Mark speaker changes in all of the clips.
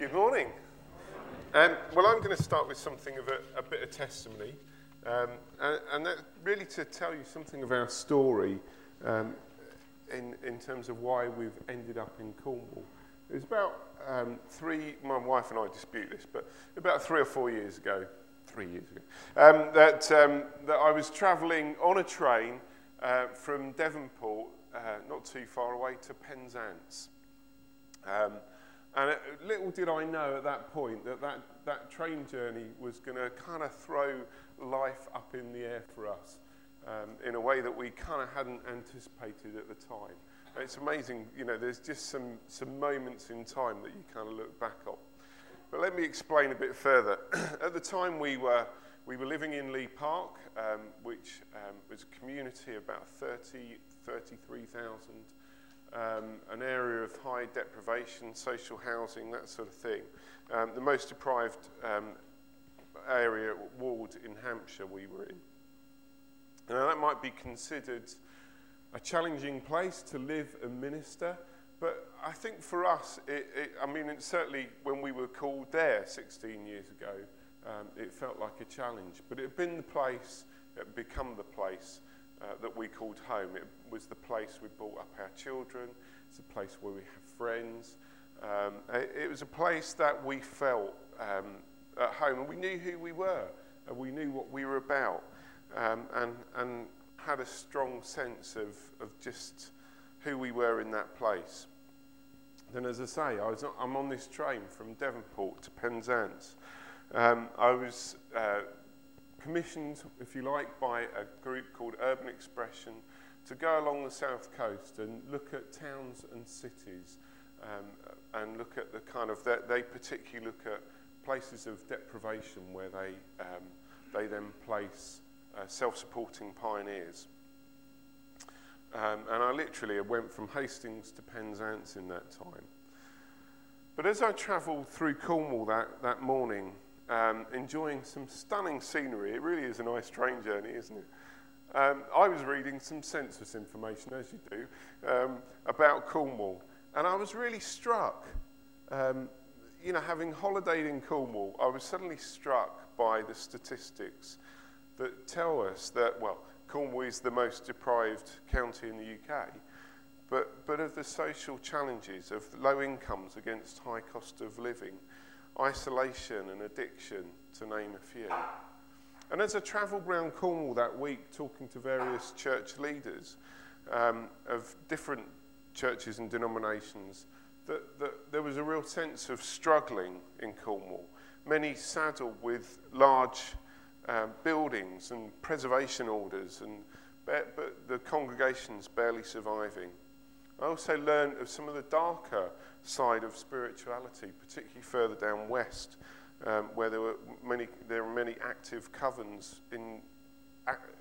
Speaker 1: Good morning. Um, well, I'm going to start with something of a, a bit of testimony, um, and, and that really to tell you something of our story um, in, in terms of why we've ended up in Cornwall. It was about um, three, my wife and I dispute this, but about three or four years ago, three years ago, um, that, um, that I was travelling on a train uh, from Devonport, uh, not too far away, to Penzance. And it, little did I know at that point that that, that train journey was going to kind of throw life up in the air for us um, in a way that we kind of hadn't anticipated at the time. And it's amazing, you know, there's just some, some moments in time that you kind of look back on. But let me explain a bit further. at the time we were, we were living in Lee Park, um, which um, was a community of about 30, 33,000 um, an area of high deprivation, social housing, that sort of thing. Um, the most deprived um, area, ward in Hampshire, we were in. Now, that might be considered a challenging place to live and minister, but I think for us, it, it, I mean, certainly when we were called there 16 years ago, um, it felt like a challenge. But it had been the place, it had become the place uh, that we called home. It was the place we brought up our children, it's a place where we have friends. Um, it, it, was a place that we felt um, at home, and we knew who we were, and we knew what we were about, um, and, and had a strong sense of, of just who we were in that place. Then, as I say, I was, I'm on this train from Devonport to Penzance. Um, I was uh, commissioned, if you like, by a group called Urban Expression to go along the south coast and look at towns and cities um, and look at the kind of, they particularly look at places of deprivation where they, um, they then place uh, self supporting pioneers. Um, and I literally went from Hastings to Penzance in that time. But as I travelled through Cornwall that, that morning, um, enjoying some stunning scenery. It really is a nice train journey, isn't it? Um, I was reading some census information, as you do, um, about Cornwall, and I was really struck. Um, you know, having holidayed in Cornwall, I was suddenly struck by the statistics that tell us that, well, Cornwall is the most deprived county in the UK, but, but of the social challenges of low incomes against high cost of living isolation and addiction, to name a few. And as I travelled around Cornwall that week talking to various church leaders um, of different churches and denominations, that, that there was a real sense of struggling in Cornwall. Many saddled with large um, buildings and preservation orders, and but the congregations barely surviving. I also learned of some of the darker side of spirituality, particularly further down west, um, where there were many there are many active covens in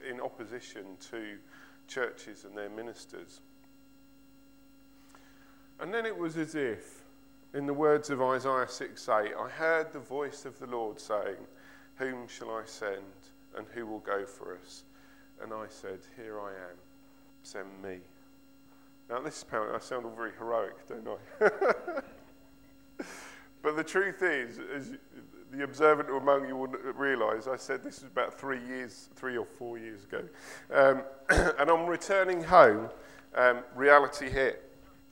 Speaker 1: in opposition to churches and their ministers. And then it was as if, in the words of Isaiah 6 8, I heard the voice of the Lord saying, Whom shall I send, and who will go for us? And I said, Here I am, send me. Now, this is apparently, I sound all very heroic, don't I? but the truth is, as the observant among you will realise, I said this was about three years, three or four years ago. Um, and I'm returning home, um, reality hit.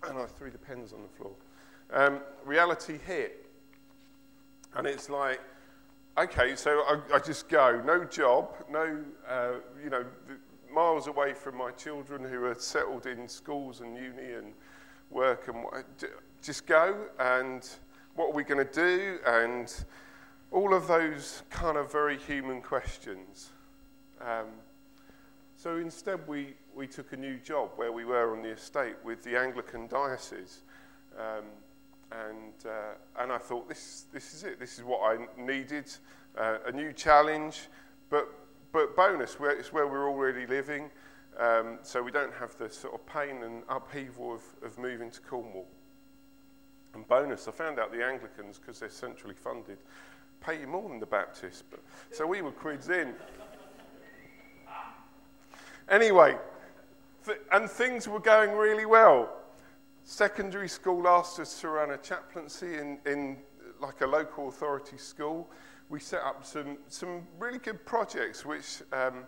Speaker 1: And I threw the pens on the floor. Um, reality hit. And it's like, okay, so I, I just go, no job, no, uh, you know, miles away from my children who are settled in schools and uni and work and just go and what are we going to do and all of those kind of very human questions. Um, so instead, we, we took a new job where we were on the estate with the Anglican diocese. Um, and, uh, and I thought, this, this is it. This is what I needed uh, a new challenge, but but bonus, it's where we're already living, um, so we don't have the sort of pain and upheaval of, of moving to Cornwall. And bonus, I found out the Anglicans, because they're centrally funded, pay you more than the Baptists. But, so we were quids in. Anyway, th- and things were going really well. Secondary school asked us to run a chaplaincy in, in like a local authority school. We set up some, some really good projects, which um,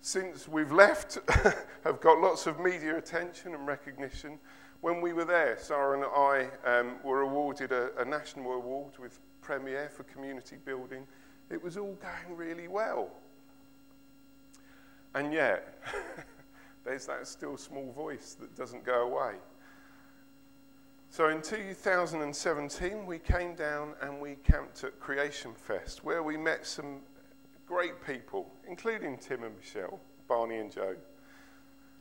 Speaker 1: since we've left have got lots of media attention and recognition. When we were there, Sarah and I um, were awarded a, a national award with Premier for community building. It was all going really well. And yet, there's that still small voice that doesn't go away. So in 2017, we came down and we camped at Creation Fest, where we met some great people, including Tim and Michelle, Barney and Joe.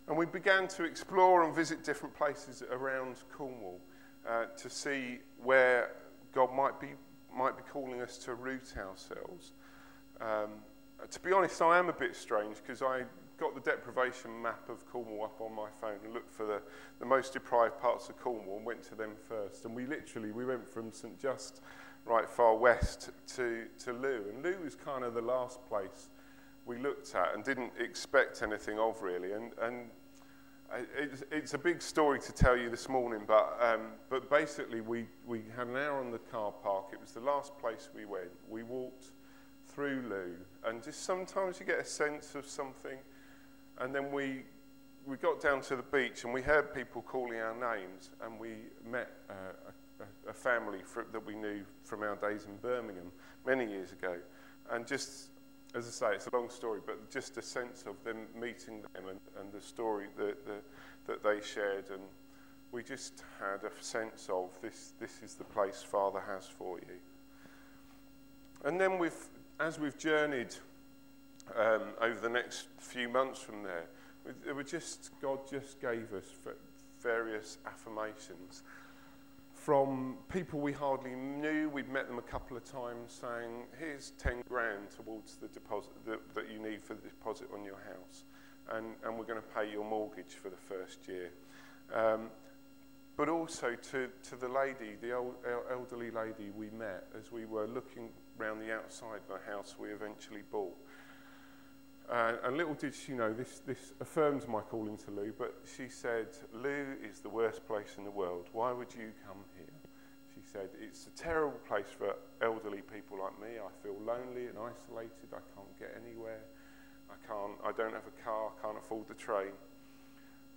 Speaker 1: And we began to explore and visit different places around Cornwall uh, to see where God might be, might be calling us to root ourselves. Um, to be honest, I am a bit strange because I got the deprivation map of Cornwall up on my phone and looked for the, the most deprived parts of Cornwall and went to them first. And we literally, we went from St Just right far west to, to Looe. And Looe was kind of the last place we looked at and didn't expect anything of really. And, and it's, it's a big story to tell you this morning, but, um, but basically we, we had an hour on the car park. It was the last place we went. We walked through Looe, and just sometimes you get a sense of something – and then we, we got down to the beach and we heard people calling our names, and we met uh, a, a, family for, that we knew from our days in Birmingham many years ago. And just, as I say, it's a long story, but just a sense of them meeting them and, and the story that, that, that they shared. And we just had a sense of this, this is the place Father has for you. And then we've, as we've journeyed um, over the next few months from there. It were just, God just gave us various affirmations from people we hardly knew. We'd met them a couple of times saying, here's 10 grand towards the deposit that, that you need for the deposit on your house. And, and we're going to pay your mortgage for the first year. Um, but also to, to the lady, the old, elderly lady we met as we were looking round the outside of the house we eventually bought. Uh, and little did she know, this, this affirms my calling to Looe, but she said, Looe is the worst place in the world. Why would you come here? She said, it's a terrible place for elderly people like me. I feel lonely and isolated. I can't get anywhere. I, can't, I don't have a car. I can't afford the train.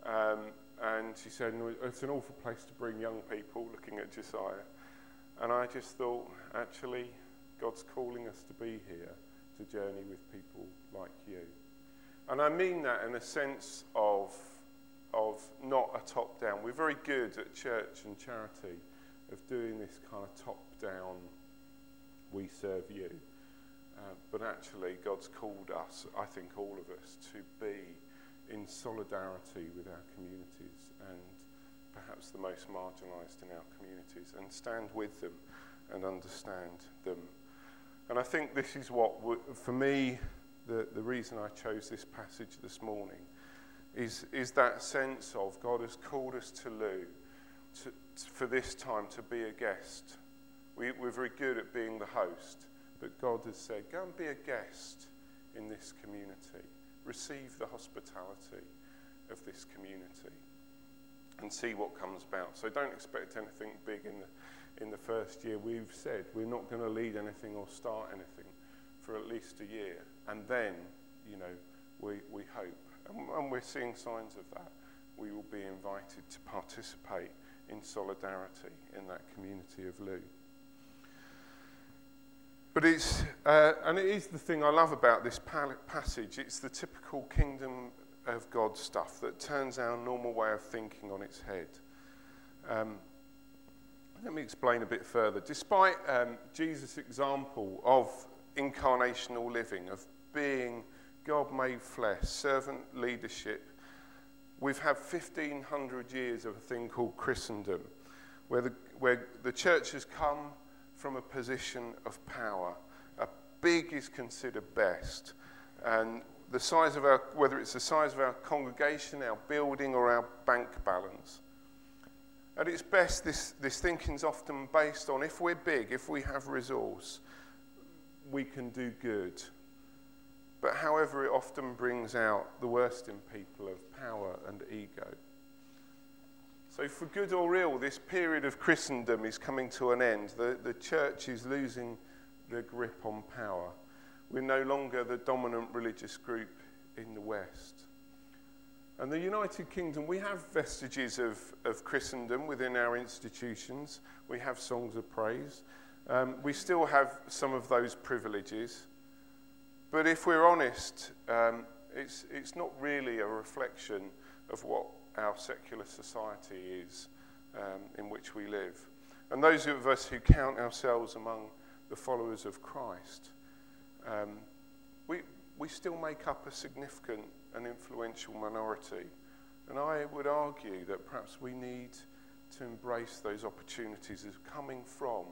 Speaker 1: Um, and she said, it's an awful place to bring young people looking at Josiah. And I just thought, actually, God's calling us to be here to journey with people like you. And I mean that in a sense of, of not a top down. We're very good at church and charity of doing this kind of top down, we serve you. Uh, but actually, God's called us, I think all of us, to be in solidarity with our communities and perhaps the most marginalised in our communities and stand with them and understand them and I think this is what, for me, the, the reason I chose this passage this morning is, is that sense of God has called us to Looe to, to, for this time to be a guest. We, we're very good at being the host, but God has said, go and be a guest in this community. Receive the hospitality of this community and see what comes about. So don't expect anything big in the in the first year, we've said we're not going to lead anything or start anything for at least a year. And then, you know, we, we hope, and, and we're seeing signs of that, we will be invited to participate in solidarity in that community of Looe. But it's, uh, and it is the thing I love about this passage, it's the typical kingdom of God stuff that turns our normal way of thinking on its head. Um, let me explain a bit further. Despite um, Jesus' example of incarnational living, of being God made flesh, servant leadership, we've had 1500 years of a thing called Christendom, where the, where the church has come from a position of power. A big is considered best. And the size of our, whether it's the size of our congregation, our building, or our bank balance. At its best, this, this thinking is often based on if we're big, if we have resource, we can do good. But however, it often brings out the worst in people of power and ego. So, for good or ill, this period of Christendom is coming to an end. The, the church is losing the grip on power. We're no longer the dominant religious group in the West. And the United Kingdom, we have vestiges of, of Christendom within our institutions. We have songs of praise. Um, we still have some of those privileges. But if we're honest, um, it's, it's not really a reflection of what our secular society is um, in which we live. And those of us who count ourselves among the followers of Christ, um, we, we still make up a significant and influential minority. And I would argue that perhaps we need to embrace those opportunities as coming from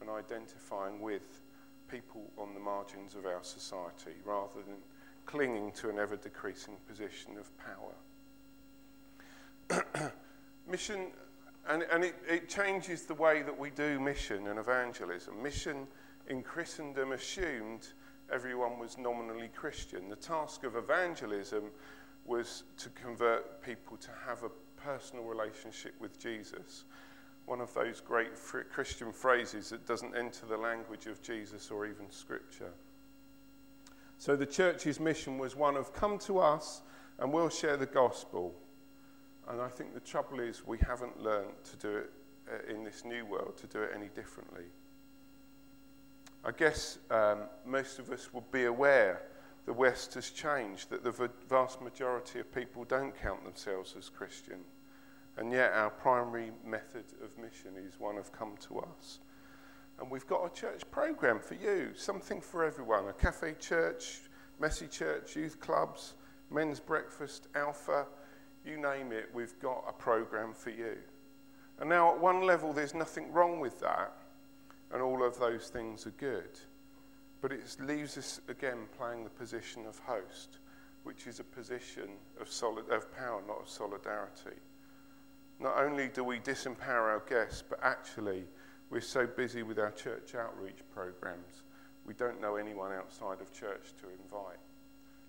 Speaker 1: and identifying with people on the margins of our society rather than clinging to an ever decreasing position of power. mission, and, and it, it changes the way that we do mission and evangelism. Mission in Christendom assumed everyone was nominally Christian. The task of evangelism was to convert people to have a personal relationship with Jesus. One of those great Christian phrases that doesn't enter the language of Jesus or even Scripture. So the church's mission was one of come to us and we'll share the gospel. And I think the trouble is we haven't learned to do it uh, in this new world, to do it any differently. I guess um, most of us would be aware the West has changed, that the vast majority of people don't count themselves as Christian. And yet, our primary method of mission is one of come to us. And we've got a church program for you, something for everyone a cafe church, messy church, youth clubs, men's breakfast, alpha, you name it, we've got a program for you. And now, at one level, there's nothing wrong with that, and all of those things are good. But it leaves us again playing the position of host, which is a position of, solid, of power, not of solidarity. Not only do we disempower our guests, but actually we're so busy with our church outreach programs, we don't know anyone outside of church to invite.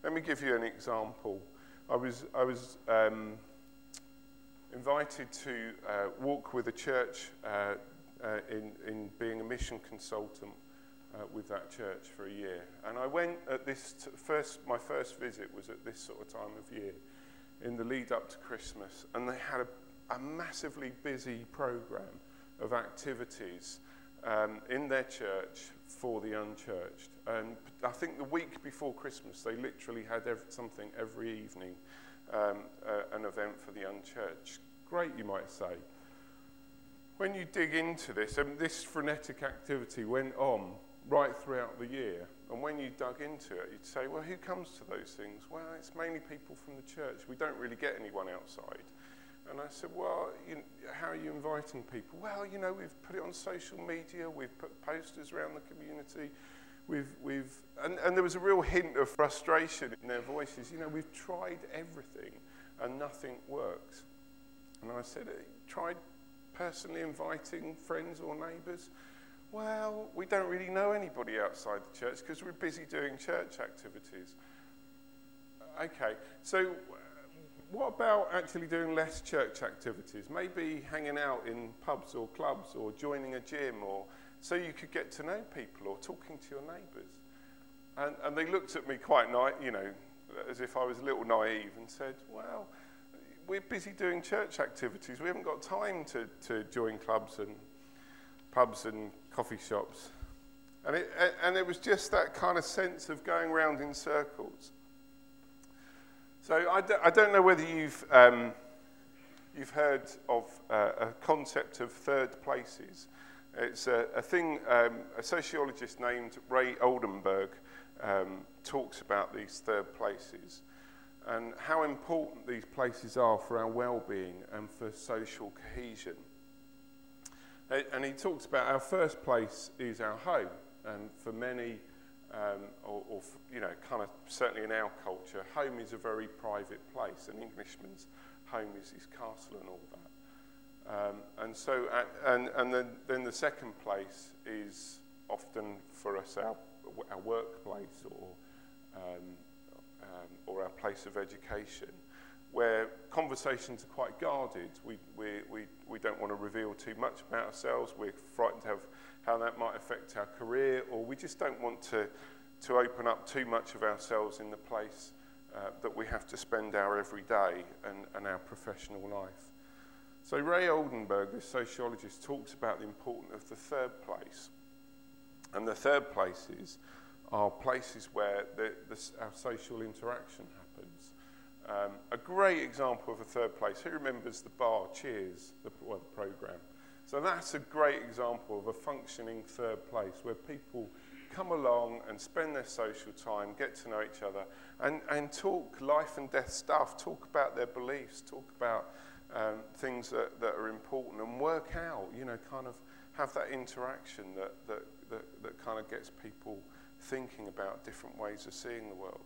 Speaker 1: Let me give you an example. I was, I was um, invited to uh, walk with a church uh, uh, in, in being a mission consultant uh, with that church for a year. And I went at this t- first, my first visit was at this sort of time of year in the lead up to Christmas. And they had a, a massively busy program of activities um, in their church for the unchurched. And I think the week before Christmas, they literally had every, something every evening, um, uh, an event for the unchurched. Great, you might say. When you dig into this, and this frenetic activity went on right throughout the year. And when you dug into it, you'd say, well, who comes to those things? Well, it's mainly people from the church. We don't really get anyone outside. And I said, Well, you, how are you inviting people? Well, you know, we've put it on social media, we've put posters around the community. We've, we've, and, and there was a real hint of frustration in their voices. You know, we've tried everything and nothing works. And I said, tried personally inviting friends or neighbours? Well, we don't really know anybody outside the church because we're busy doing church activities. Okay, so what about actually doing less church activities? Maybe hanging out in pubs or clubs or joining a gym or so you could get to know people or talking to your neighbours. And, and they looked at me quite, ni- you know, as if I was a little naive and said, well, we're busy doing church activities. We haven't got time to, to join clubs and pubs and coffee shops. And it, and it was just that kind of sense of going around in circles. So I d- I don't know whether you've, um, you've heard of uh, a concept of third places. It's a, a thing um, a sociologist named Ray Oldenburg um, talks about these third places and how important these places are for our well-being and for social cohesion. And he talks about our first place is our home, and for many, um, or, or, you know, kind of certainly in our culture, home is a very private place. An Englishman's home is his castle and all that. Um, and so, uh, and, and then, then the second place is often for us our, our workplace or, um, um, or our place of education where conversations are quite guarded. We, we, we, we don't want to reveal too much about ourselves. We're frightened of how that might affect our career, or we just don't want to, to open up too much of ourselves in the place uh, that we have to spend our everyday and, and our professional life. So Ray Oldenburg, the sociologist, talks about the importance of the third place. And the third places are places where the, the, our social interaction happens. Um, a great example of a third place. Who remembers the bar Cheers, the, well, the program? So that's a great example of a functioning third place where people come along and spend their social time, get to know each other, and, and talk life and death stuff, talk about their beliefs, talk about um, things that, that are important, and work out, you know, kind of have that interaction that, that, that, that kind of gets people thinking about different ways of seeing the world.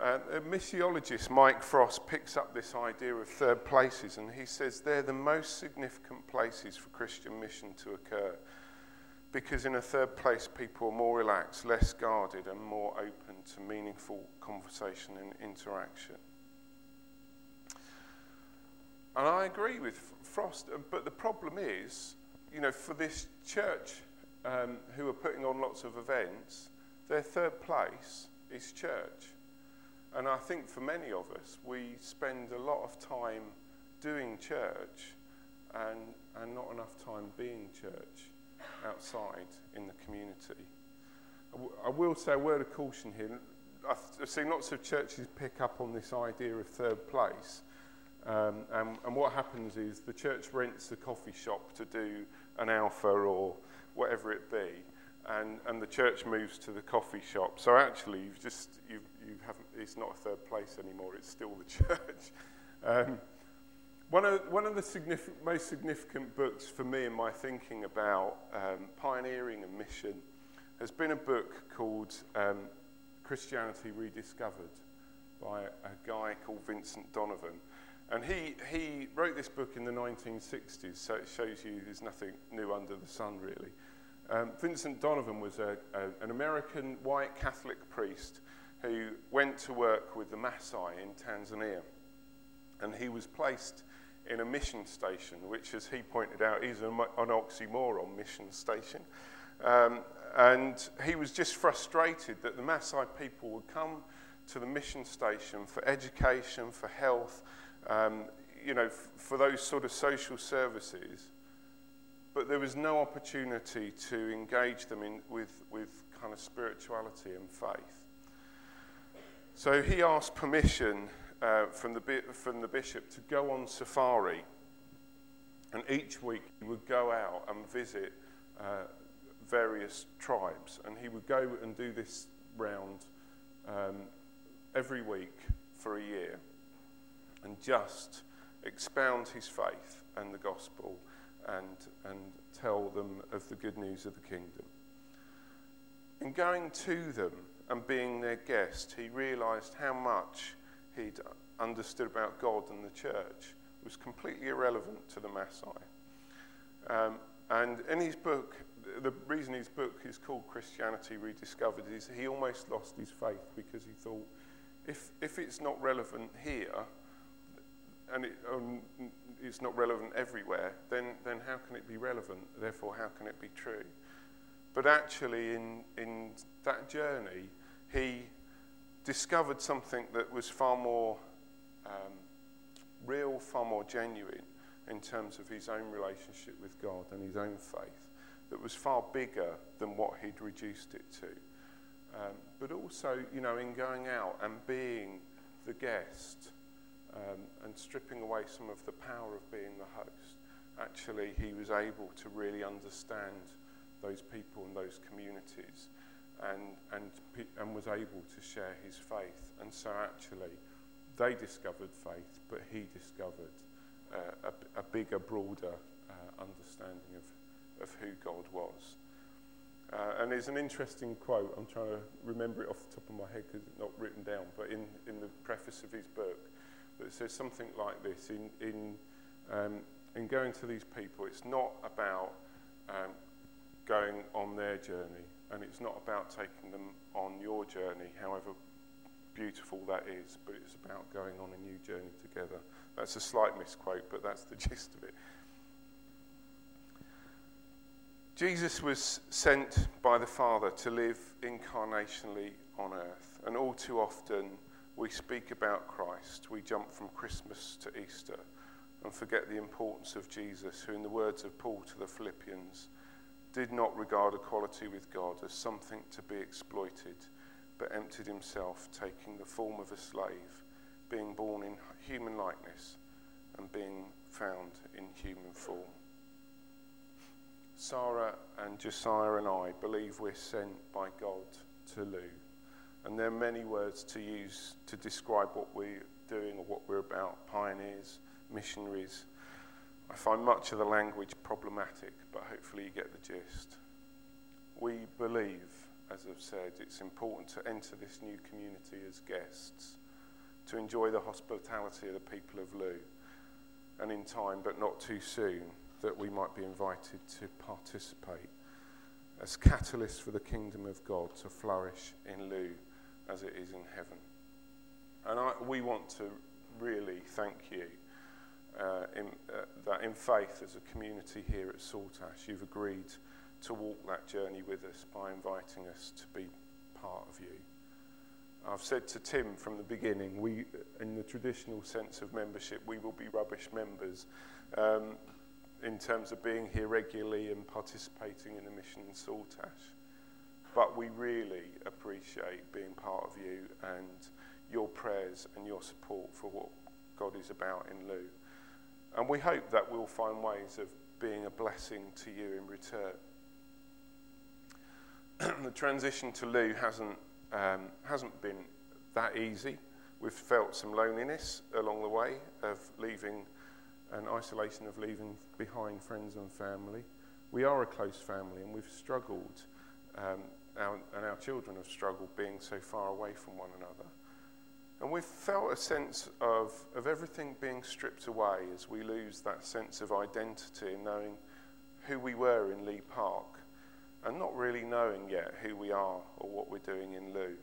Speaker 1: Uh, a missiologist, Mike Frost, picks up this idea of third places and he says they're the most significant places for Christian mission to occur because in a third place, people are more relaxed, less guarded, and more open to meaningful conversation and interaction. And I agree with Frost, but the problem is, you know, for this church um, who are putting on lots of events, their third place is church. And I think for many of us, we spend a lot of time doing church and, and not enough time being church outside in the community. I, w- I will say a word of caution here. I've seen lots of churches pick up on this idea of third place. Um, and, and what happens is the church rents a coffee shop to do an alpha or whatever it be. And, and the church moves to the coffee shop. So actually, you've just you you haven't. It's not a third place anymore. It's still the church. Um, one of one of the significant, most significant books for me in my thinking about um, pioneering and mission has been a book called um, Christianity Rediscovered by a guy called Vincent Donovan. And he, he wrote this book in the 1960s, so it shows you there's nothing new under the sun, really. Um, Vincent Donovan was a, a, an American white Catholic priest who went to work with the Maasai in Tanzania. And he was placed in a mission station, which, as he pointed out, is an, an oxymoron mission station. Um, and he was just frustrated that the Maasai people would come to the mission station for education, for health, um, you know, for those sort of social services, but there was no opportunity to engage them in, with, with kind of spirituality and faith. So he asked permission uh, from, the, from the bishop to go on safari. And each week he would go out and visit uh, various tribes. And he would go and do this round um, every week for a year and just expound his faith and the gospel and, and tell them of the good news of the kingdom. In going to them and being their guest, he realized how much he'd understood about God and the church was completely irrelevant to the Maasai. Um, and in his book, the reason his book is called Christianity Rediscovered is he almost lost his faith because he thought, if, if it's not relevant here, and it, um, it's not relevant everywhere, then, then how can it be relevant? Therefore, how can it be true? But actually, in, in that journey, he discovered something that was far more um, real, far more genuine in terms of his own relationship with God and his own faith, that was far bigger than what he'd reduced it to. Um, but also, you know, in going out and being the guest um, and stripping away some of the power of being the host, actually he was able to really understand those people and those communities and, and, and was able to share his faith. And so actually they discovered faith, but he discovered uh, a, a, bigger, broader uh, understanding of, of who God was. Uh, and there's an interesting quote, I'm trying to remember it off the top of my head because it's not written down, but in, in the preface of his book, that says something like this in, in, um, in going to these people, it's not about um, going on their journey, and it's not about taking them on your journey, however beautiful that is, but it's about going on a new journey together. That's a slight misquote, but that's the gist of it. Jesus was sent by the Father to live incarnationally on earth, and all too often we speak about Christ. We jump from Christmas to Easter and forget the importance of Jesus, who, in the words of Paul to the Philippians, did not regard equality with God as something to be exploited, but emptied himself, taking the form of a slave, being born in human likeness, and being found in human form. Sarah and Josiah and I believe we're sent by God to Looe. And there are many words to use to describe what we're doing or what we're about pioneers, missionaries. I find much of the language problematic, but hopefully you get the gist. We believe, as I've said, it's important to enter this new community as guests, to enjoy the hospitality of the people of Looe, and in time, but not too soon, that we might be invited to participate as catalysts for the kingdom of God to flourish in Looe as it is in heaven. And I, we want to really thank you uh, in, uh, that in faith as a community here at Saltash, you've agreed to walk that journey with us by inviting us to be part of you. I've said to Tim from the beginning, we, in the traditional sense of membership, we will be rubbish members um, in terms of being here regularly and participating in the mission in Saltash. But we really appreciate being part of you and your prayers and your support for what God is about in Looe. And we hope that we'll find ways of being a blessing to you in return. the transition to Looe hasn't, um, hasn't been that easy. We've felt some loneliness along the way of leaving and isolation of leaving behind friends and family. We are a close family and we've struggled, um, our, and our children have struggled being so far away from one another. And we've felt a sense of, of everything being stripped away as we lose that sense of identity and knowing who we were in Leigh Park and not really knowing yet who we are or what we're doing in Looe.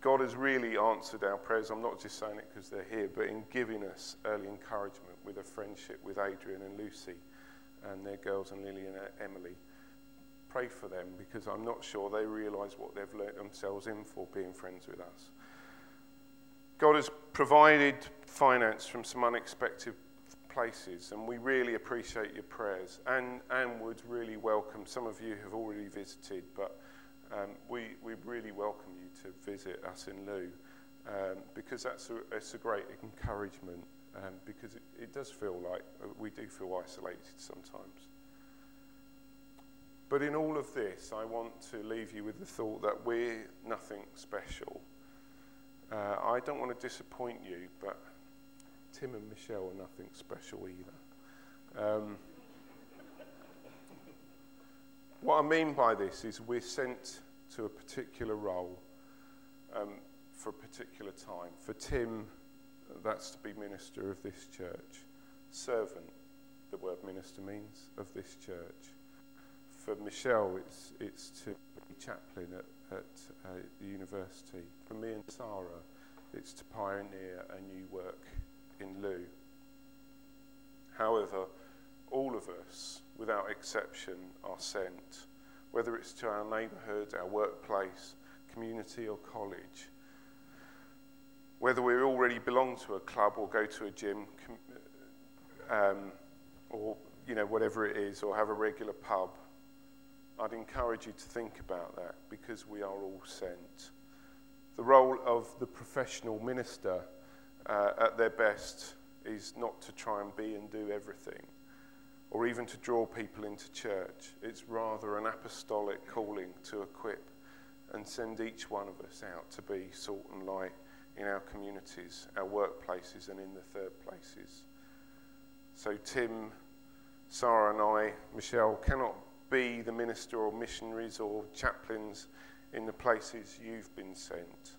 Speaker 1: God has really answered our prayers. I'm not just saying it because they're here, but in giving us early encouragement with a friendship with Adrian and Lucy and their girls and Lily and Emily. Pray for them because I'm not sure they realise what they've let themselves in for being friends with us. God has provided finance from some unexpected places, and we really appreciate your prayers and, and would really welcome. Some of you have already visited, but um, we, we really welcome you to visit us in Looe um, because that's a, it's a great encouragement um, because it, it does feel like uh, we do feel isolated sometimes. But in all of this, I want to leave you with the thought that we're nothing special. Uh, I don't want to disappoint you, but Tim and Michelle are nothing special either. Um, what I mean by this is we're sent to a particular role um, for a particular time. For Tim, that's to be minister of this church. Servant, the word minister means, of this church. For Michelle, it's, it's to be chaplain at at uh, the university. For me and Sarah, it's to pioneer a new work in Looe. However, all of us, without exception, are sent, whether it's to our neighbourhood, our workplace, community, or college. Whether we already belong to a club or go to a gym, um, or you know whatever it is, or have a regular pub, I'd encourage you to think about that because we are all sent. The role of the professional minister uh, at their best is not to try and be and do everything or even to draw people into church. It's rather an apostolic calling to equip and send each one of us out to be salt and light in our communities, our workplaces, and in the third places. So, Tim, Sarah, and I, Michelle, cannot be the minister or missionaries or chaplains in the places you've been sent.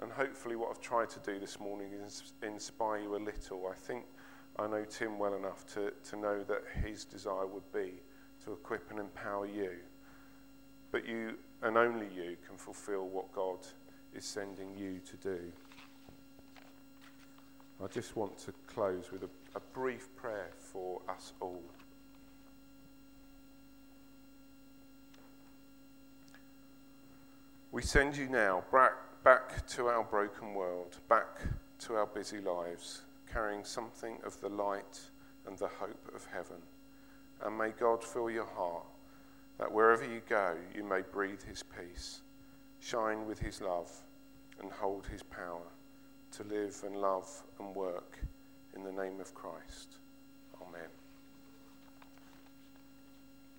Speaker 1: And hopefully, what I've tried to do this morning is inspire you a little. I think I know Tim well enough to, to know that his desire would be to equip and empower you. But you, and only you, can fulfill what God is sending you to do. I just want to close with a, a brief prayer for us all. We send you now back, back to our broken world, back to our busy lives, carrying something of the light and the hope of heaven. And may God fill your heart that wherever you go, you may breathe his peace, shine with his love, and hold his power to live and love and work in the name of Christ.